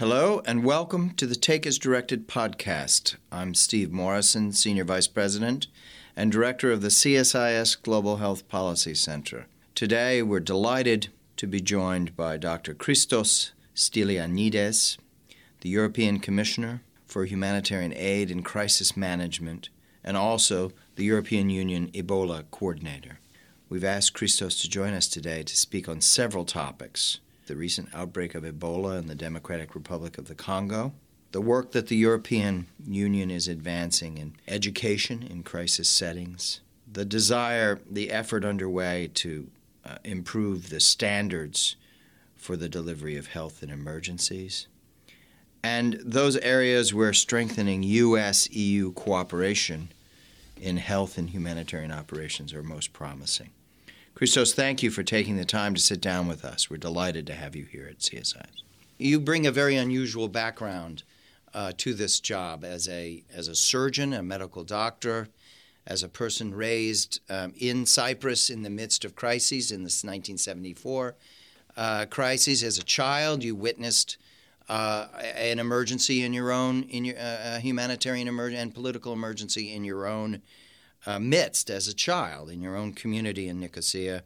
Hello, and welcome to the Take as Directed podcast. I'm Steve Morrison, Senior Vice President and Director of the CSIS Global Health Policy Center. Today, we're delighted to be joined by Dr. Christos Stylianides, the European Commissioner for Humanitarian Aid and Crisis Management, and also the European Union Ebola Coordinator. We've asked Christos to join us today to speak on several topics the recent outbreak of Ebola in the Democratic Republic of the Congo, the work that the European Union is advancing in education in crisis settings, the desire, the effort underway to uh, improve the standards for the delivery of health in emergencies, and those areas where strengthening U.S. EU cooperation in health and humanitarian operations are most promising. Christos, thank you for taking the time to sit down with us. We're delighted to have you here at CSIS. You bring a very unusual background uh, to this job as a as a surgeon, a medical doctor, as a person raised um, in Cyprus in the midst of crises in this 1974 uh, crises. As a child, you witnessed uh, an emergency in your own in your uh, humanitarian emergency and political emergency in your own midst as a child in your own community in Nicosia.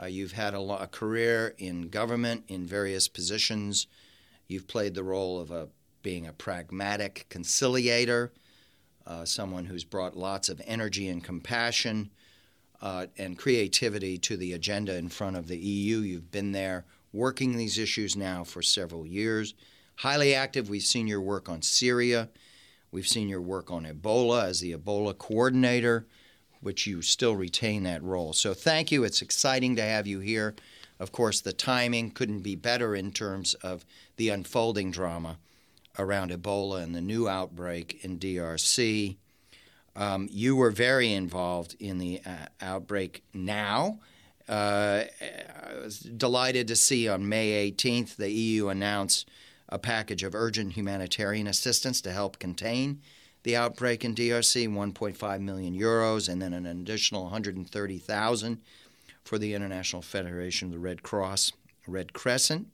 Uh, you've had a, a, career in government in various positions. You've played the role of a, being a pragmatic conciliator, uh, someone who's brought lots of energy and compassion uh, and creativity to the agenda in front of the EU. You've been there working these issues now for several years. Highly active. We've seen your work on Syria We've seen your work on Ebola as the Ebola coordinator, which you still retain that role. So thank you. It's exciting to have you here. Of course, the timing couldn't be better in terms of the unfolding drama around Ebola and the new outbreak in DRC. Um, you were very involved in the uh, outbreak now. Uh, I was delighted to see on May 18th the EU announce a package of urgent humanitarian assistance to help contain the outbreak in DRC, 1.5 million euros, and then an additional 130,000 for the International Federation of the Red Cross, Red Crescent.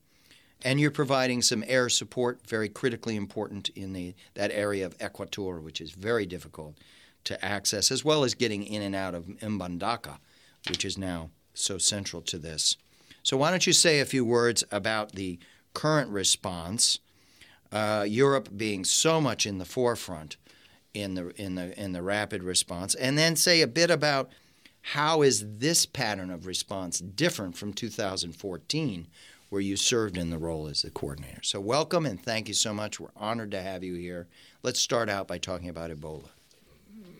And you're providing some air support, very critically important in the, that area of Equator, which is very difficult to access, as well as getting in and out of Mbandaka, which is now so central to this. So, why don't you say a few words about the current response, uh, Europe being so much in the forefront in the in the in the rapid response, and then say a bit about how is this pattern of response different from 2014, where you served in the role as the coordinator. So welcome and thank you so much. We're honored to have you here. Let's start out by talking about Ebola.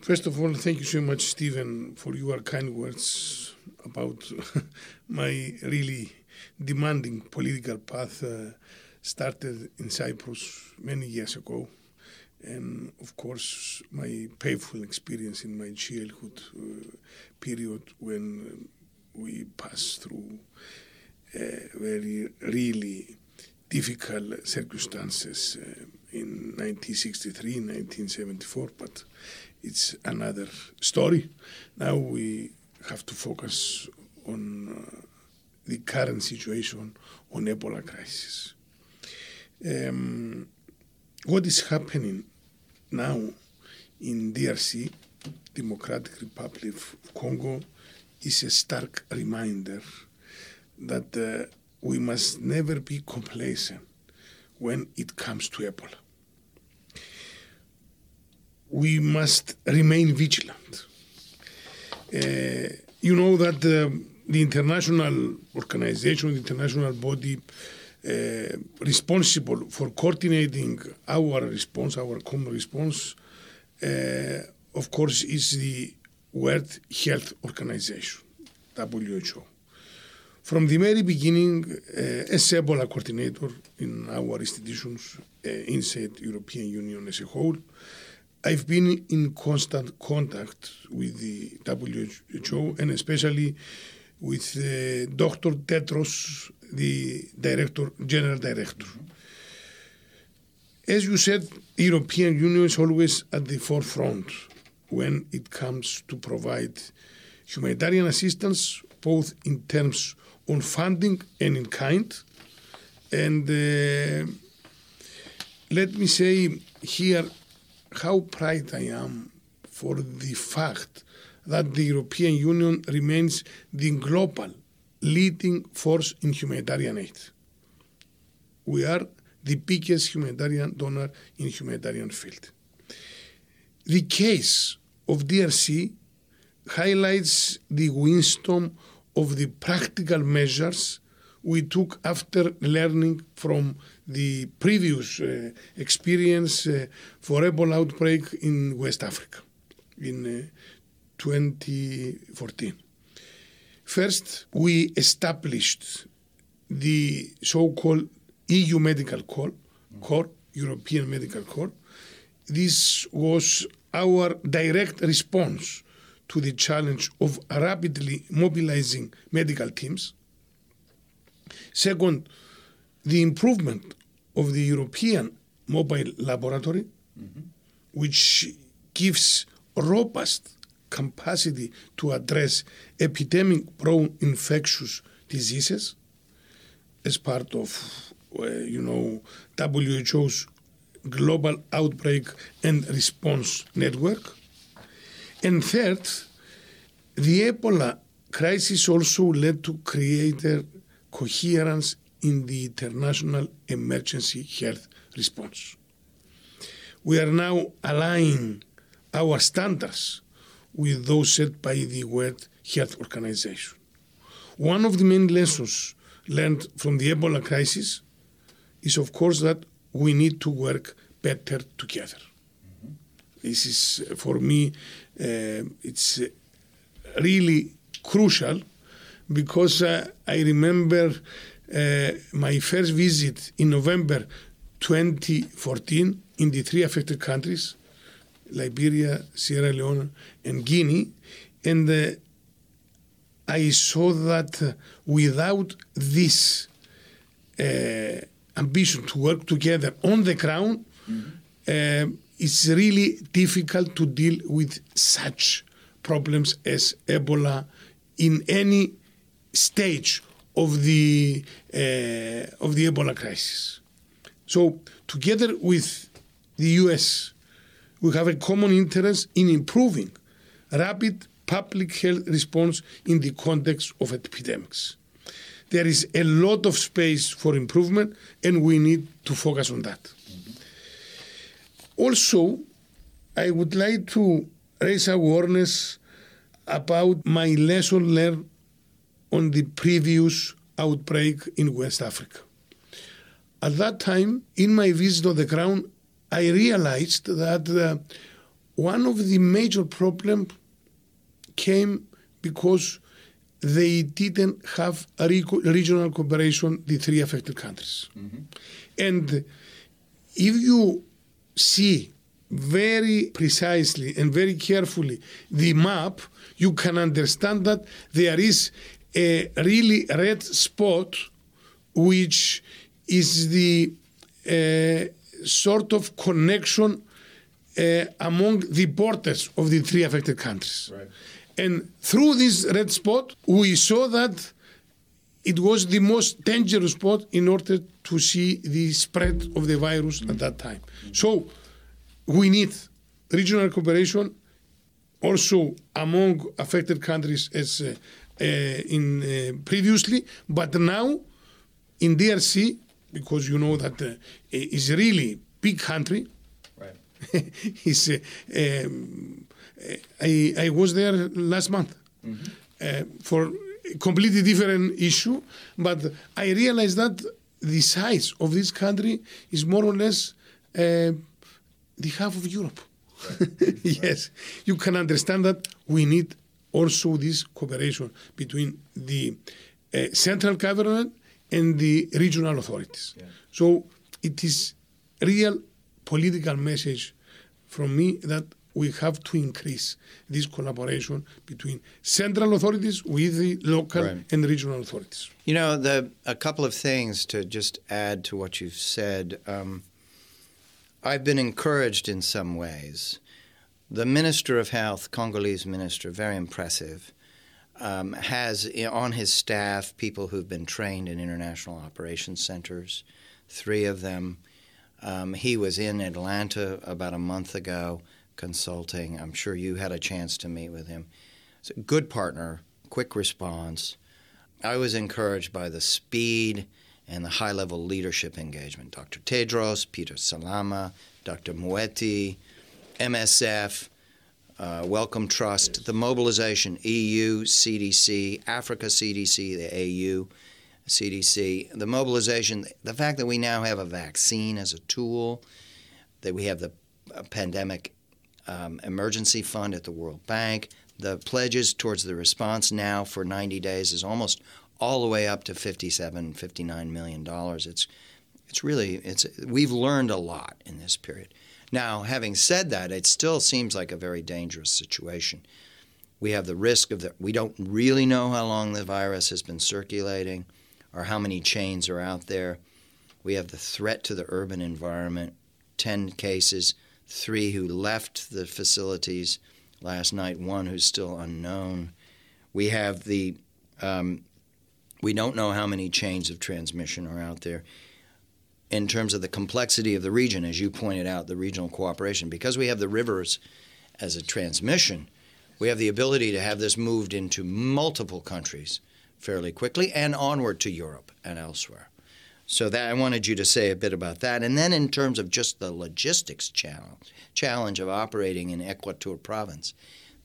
First of all, thank you so much, Stephen, for your kind words about my really demanding political path uh, started in Cyprus many years ago. And of course, my painful experience in my childhood uh, period when we passed through uh, very, really difficult circumstances uh, in 1963, 1974, but it's another story. Now we have to focus on uh, the current situation on Ebola crisis. Um, what is happening now in DRC, Democratic Republic of Congo, is a stark reminder that uh, we must never be complacent when it comes to Ebola. We must remain vigilant. Uh, you know that uh, the international organization, the international body uh, responsible for coordinating our response, our common response, uh, of course, is the World Health Organization, WHO. From the very beginning, uh, as Ebola coordinator in our institutions inside European Union as a whole, I've been in constant contact with the WHO and especially with uh, Dr. Tedros, the director, general director. As you said, European Union is always at the forefront when it comes to provide humanitarian assistance, both in terms on funding and in kind. And uh, let me say here how proud I am for the fact that the European Union remains the global leading force in humanitarian aid. We are the biggest humanitarian donor in humanitarian field. The case of DRC highlights the wisdom of the practical measures we took after learning from the previous uh, experience uh, for Ebola outbreak in West Africa in uh, 2014. First, we established the so-called EU Medical Corps, Corps, European Medical Corps. This was our direct response to the challenge of rapidly mobilizing medical teams. Second, the improvement of the European Mobile Laboratory, mm-hmm. which gives robust capacity to address epidemic prone infectious diseases as part of, uh, you know, WHO's global outbreak and response network. And third, the Ebola crisis also led to greater coherence in the international emergency health response. We are now aligning our standards with those set by the World Health Organization. One of the main lessons learned from the Ebola crisis is, of course, that we need to work better together. This is, for me, uh, it's really crucial because uh, I remember uh, my first visit in November 2014 in the three affected countries Liberia, Sierra Leone, and Guinea. And uh, I saw that uh, without this uh, ambition to work together on the ground, mm-hmm. it's really difficult to deal with such problems as Ebola in any stage of the uh, of the Ebola crisis. So, together with the U.S., we have a common interest in improving rapid public health response in the context of epidemics. There is a lot of space for improvement, and we need to focus on that. Also, I would like to raise awareness about my lesson learned on the previous outbreak in West Africa. At that time, in my visit on the ground, I realized that uh, one of the major problems came because they didn't have a regional cooperation, the three affected countries. Mm-hmm. And if you see very precisely and very carefully the map, you can understand that there is a really red spot, which is the uh, sort of connection uh, among the borders of the three affected countries. Right. And through this red spot, we saw that it was the most dangerous spot in order to see the spread of the virus mm-hmm. at that time. Mm-hmm. So we need regional cooperation also among affected countries as uh, uh, in uh, previously, but now in DRC, because you know that uh, a really big country. Right. it's, um, I, I was there last month mm-hmm. for a completely different issue, but I realized that the size of this country is more or less the half of Europe. Right. yes, you can understand that we need also this cooperation between the uh, central government and the regional authorities. Yeah. So it is real political message from me that we have to increase this collaboration between central authorities with the local right. and regional authorities. You know, the, a couple of things to just add to what you've said. Um, I've been encouraged in some ways the Minister of Health, Congolese minister, very impressive, um, has on his staff people who've been trained in international operations centers, three of them. Um, he was in Atlanta about a month ago consulting. I'm sure you had a chance to meet with him. Good partner, quick response. I was encouraged by the speed and the high level leadership engagement. Dr. Tedros, Peter Salama, Dr. Moeti, MSF, uh, Wellcome Trust, the mobilization, EU, CDC, Africa CDC, the AU, CDC, the mobilization, the fact that we now have a vaccine as a tool, that we have the uh, pandemic um, emergency fund at the World Bank, the pledges towards the response now for 90 days is almost all the way up to 57, 59 million dollars. It's it's really it's we've learned a lot in this period. Now, having said that, it still seems like a very dangerous situation. We have the risk of that we don't really know how long the virus has been circulating or how many chains are out there. We have the threat to the urban environment, 10 cases, 3 who left the facilities last night, one who's still unknown. We have the um, we don't know how many chains of transmission are out there in terms of the complexity of the region, as you pointed out, the regional cooperation. Because we have the rivers as a transmission, we have the ability to have this moved into multiple countries fairly quickly and onward to Europe and elsewhere. So that I wanted you to say a bit about that. And then in terms of just the logistics challenge, challenge of operating in Equator province,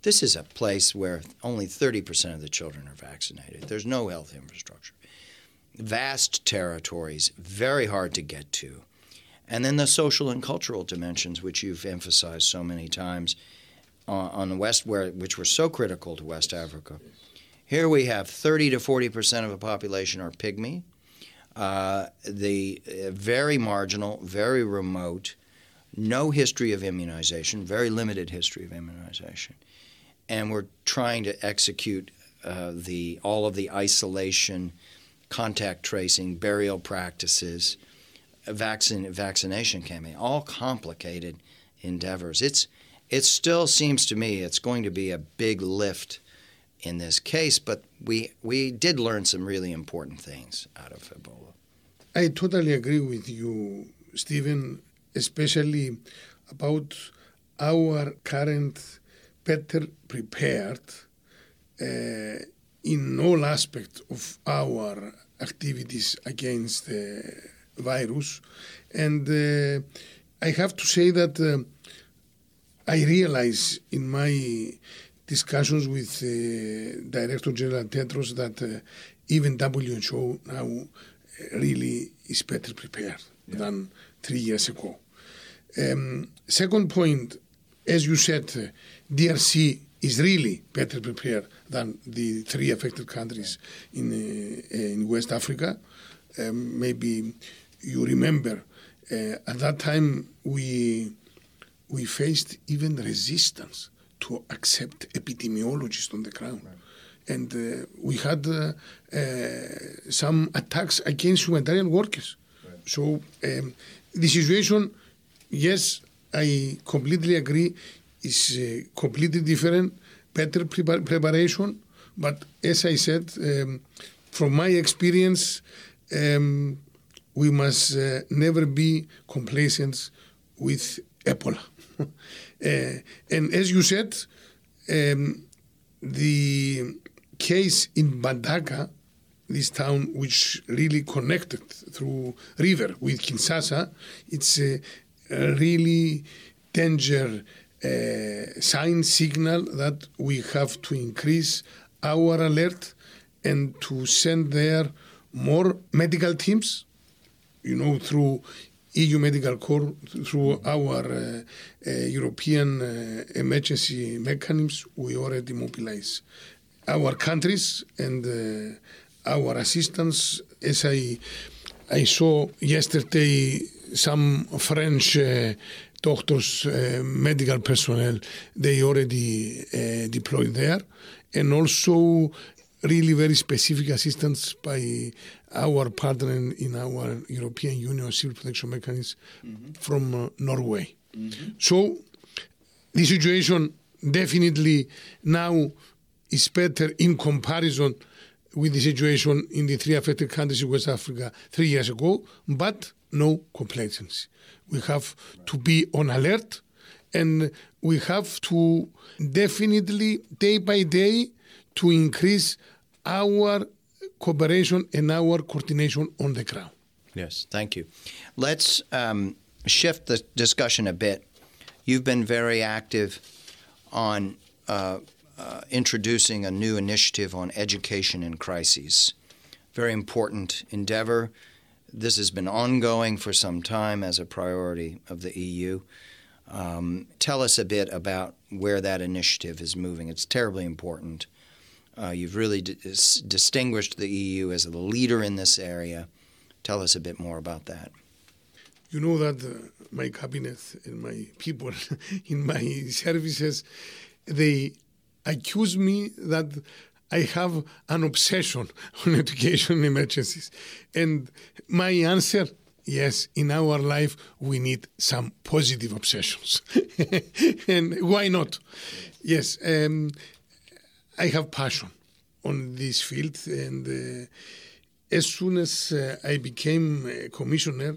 this is a place where only 30% of the children are vaccinated. There's no health infrastructure. Vast territories, very hard to get to. And then the social and cultural dimensions, which you've emphasized so many times on, the West, where, which were so critical to West Africa. Here we have 30 to 40% of the population are pygmy. Uh, the uh, very marginal, very remote, no history of immunization, very limited history of immunization and we're trying to execute uh, the all of the isolation, contact tracing, burial practices, vaccine vaccination campaign, all complicated endeavors. It's it still seems to me it's going to be a big lift in this case, but we we did learn some really important things out of Ebola. I totally agree with you, Stephen, especially about our current better prepared uh, in all aspects of our activities against the virus. And uh, I have to say that uh, I realize in my discussions with uh, Director General Tedros that uh, even WHO now really is better prepared yeah. than three years ago. Um, second point, as you said, DRC is really better prepared than the three affected countries in uh, in West Africa. Um, maybe you remember uh, at that time we we faced even resistance to accept epidemiologists on the ground. Right. And uh, we had uh, uh, some attacks against humanitarian workers. Right. So um, the situation, yes, I completely agree is uh, completely different, better pre- preparation. But as I said, um, from my experience, um, we must uh, never be complacent with Ebola. uh, and as you said, um, the case in Mbandaka, this town which really connected through river with Kinshasa, it's a really danger sign signal that we have to increase our alert and to send there more medical teams, you know, through EU Medical Corps, through our uh, uh, European uh, emergency mechanisms, we already mobilize our countries and uh, our assistance. As I, I saw yesterday, some French uh, doctors, uh, medical personnel, they already uh, deployed there, and also really very specific assistance by our partner in, our European Union Civil Protection Mechanism mm-hmm. from uh, Norway. Mm-hmm. So the situation definitely now is better in comparison with the situation in the three affected countries in West Africa three years ago, but no complacency. We have to be on alert and we have to definitely, day by day, to increase our cooperation and our coordination on the ground. Yes, thank you. Let's um, shift the discussion a bit. You've been very active on uh, uh, introducing a new initiative on education in crises. Very important endeavor. This has been ongoing for some time as a priority of the EU. Um, tell us a bit about where that initiative is moving. It's terribly important. Uh, you've really distinguished the EU as a leader in this area. Tell us a bit more about that. You know that uh, my cabinet and my people in my services, they accuse me that I have an obsession on education emergencies. And my answer yes, in our life we need some positive obsessions. and why not? Yes, um, I have passion on this field. And uh, as soon as uh, I became a commissioner,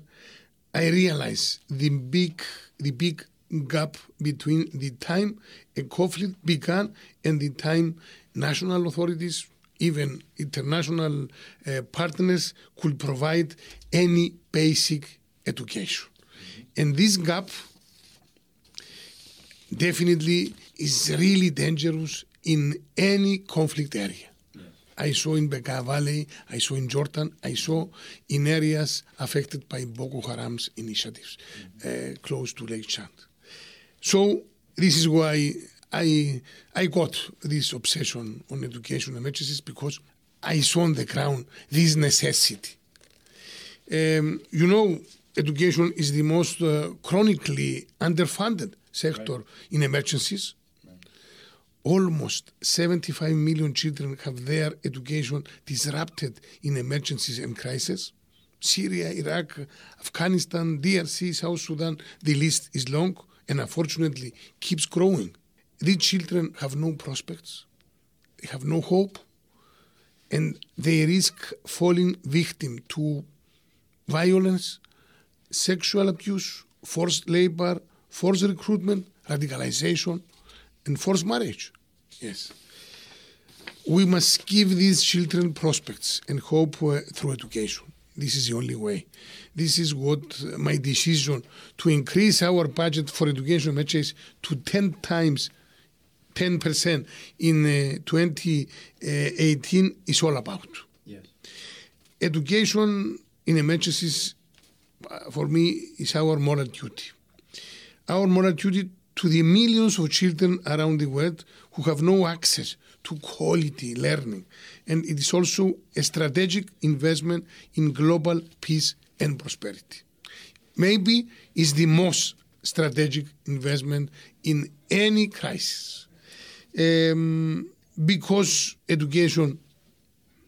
I realized the big, the big gap between the time a conflict began and the time national authorities, even international uh, partners, could provide any basic education. And this gap definitely is really dangerous in any conflict area. I saw in Bekaa Valley, I saw in Jordan, I saw in areas affected by Boko Haram's initiatives uh, close to Lake Chad. So this is why I I got this obsession on education emergencies because I saw on the ground this necessity. Um, you know, education is the most uh, chronically underfunded sector right. in emergencies. Right. Almost 75 million children have their education disrupted in emergencies and crises. Syria, Iraq, Afghanistan, DRC, South Sudan, the list is long and unfortunately keeps growing. These children have no prospects, they have no hope, and they risk falling victim to violence, sexual abuse, forced labor, forced recruitment, radicalization, and forced marriage. Yes. We must give these children prospects and hope uh, through education. This is the only way. This is what my decision to increase our budget for education matches to 10 times 10% in uh, 2018 is all about. Yes. Education in emergencies, uh, for me, is our moral duty. Our moral duty to the millions of children around the world who have no access to quality learning. And it is also a strategic investment in global peace and prosperity. Maybe it's the most strategic investment in any crisis. Um, because education,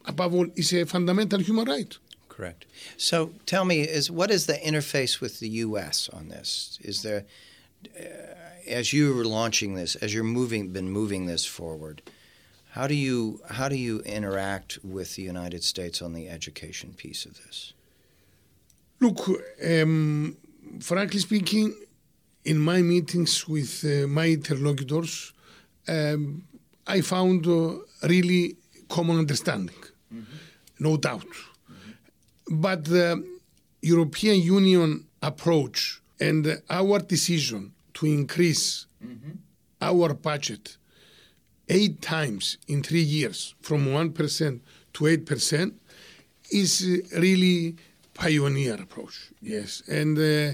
above all, is a fundamental human right. Correct. So tell me, is what is the interface with the U.S. on this? Is there, uh, as you are launching this, as you're moving, been moving this forward, how do you how do you interact with the United States on the education piece of this? Look, um, frankly speaking, in my meetings with uh, my interlocutors, um, I found uh, really common understanding, mm-hmm. no doubt. But the European Union approach and our decision to increase mm-hmm. our budget eight times in three years from 1% to 8% is really pioneer approach yes and uh,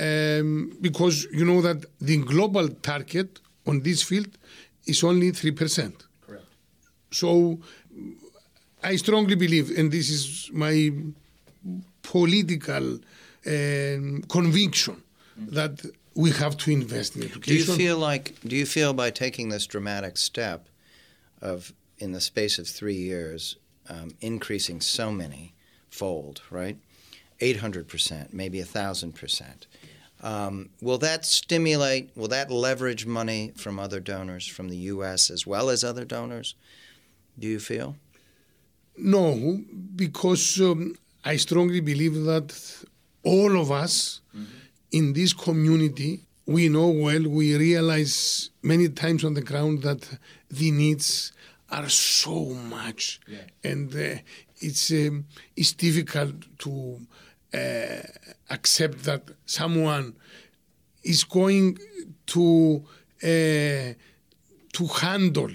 um, because you know that the global target on this field is only 3% correct so i strongly believe and this is my political um, conviction mm-hmm. that we have to invest in education. Do you feel like? Do you feel by taking this dramatic step of in the space of three years, um, increasing so many fold, right? Eight hundred percent, maybe a thousand percent. Um, will that stimulate? Will that leverage money from other donors, from the U.S. as well as other donors? Do you feel? No, because um, I strongly believe that all of us mm-hmm. in this community, we know well, we realize many times on the ground that the needs are so much, yeah. and uh, it's um, it's difficult to uh, accept that someone is going to uh, to handle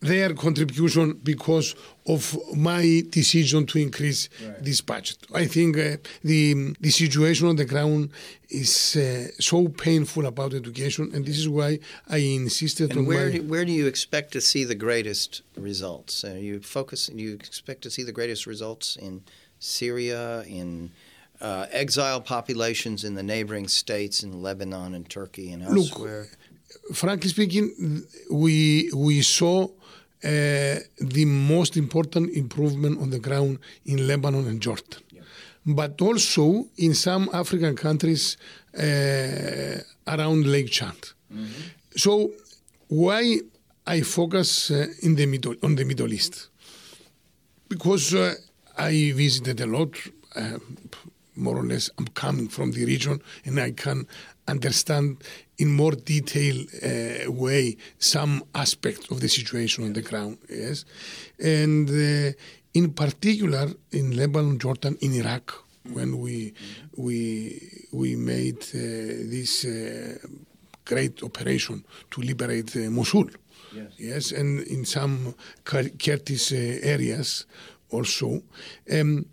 their contribution because of my decision to increase right. this budget. I think uh, the the situation on the ground is uh, so painful about education, and this is why I insisted and on where my. Do, where do you expect to see the greatest results? Uh, you focus. You expect to see the greatest results in Syria, in uh, exile populations in the neighboring states, in Lebanon and Turkey and elsewhere. Look, frankly speaking, we we saw uh, the most important improvement on the ground in Lebanon and Jordan. Yeah. But also in some African countries uh, around Lake Chad. Mm-hmm. So why I focus uh, in the middle on the Middle East? Because uh, I visited a lot. Uh, more or less, I'm coming from the region, and I can understand in more detailed uh, way some aspects of the situation on the ground. Yes, and uh, in particular in Lebanon, Jordan, in Iraq, when we we we made uh, this uh, great operation to liberate uh, Mosul. Yes. yes, and in some Kurdish uh, areas also. Um,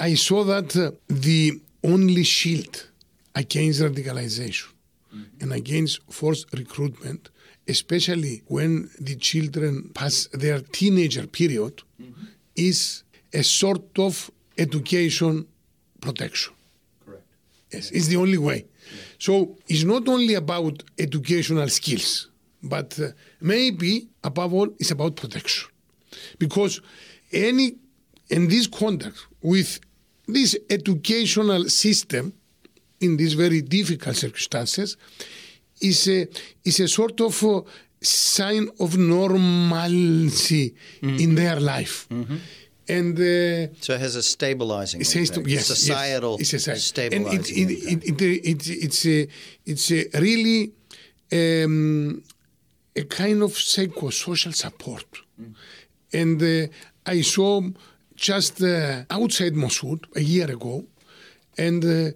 I saw that the only shield against radicalization mm-hmm. and against forced recruitment, especially when the children pass their teenager period, mm-hmm. is a sort of education protection. Correct. Yes, it's the only way. Yeah. So it's not only about educational skills, but uh, maybe above all, it's about protection. Because any, in this contact with this educational system, in these very difficult circumstances is a, is a sort of a sign of normalcy mm-hmm. in their life. Mm-hmm. And uh, so it has a stabilizing it effect. yes, societal yes, it's a stabilizing and it, it, it, it, it's a it's a really um, a kind of psychosocial support. Mm. And uh, I saw just uh, outside Mosul a year ago, and uh,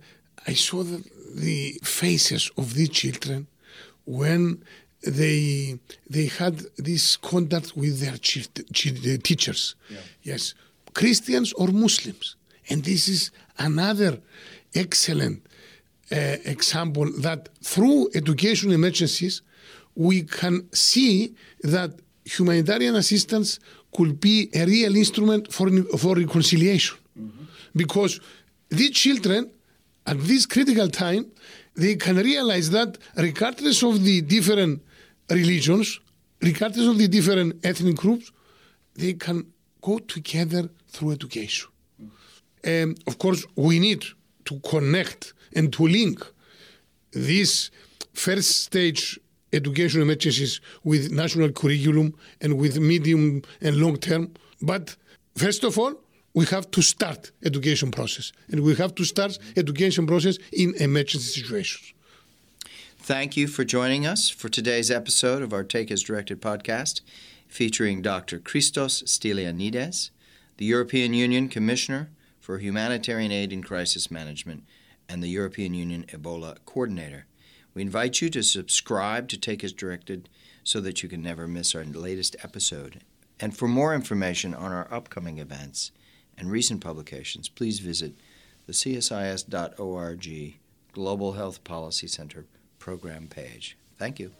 I saw the, the faces of these children when they they had this contact with their ch- teachers. Yeah. Yes, Christians or Muslims, and this is another excellent uh, example that through education emergencies we can see that humanitarian assistance could be a real instrument for for reconciliation, mm-hmm. because these children at this critical time, they can realize that regardless of the different religions, regardless of the different ethnic groups, they can go together through education. And of course, we need to connect and to link this first stage education emergencies with national curriculum and with medium and long term. But first of all, we have to start education process. And we have to start education process in emergency situations. Thank you for joining us for today's episode of our take as directed podcast featuring dr christos stylianides the european union commissioner for humanitarian aid and crisis management and the european union ebola coordinator we invite you to subscribe to take as directed so that you can never miss our latest episode and for more information on our upcoming events and recent publications, please visit the csis.org Global Health Policy Center program page. Thank you.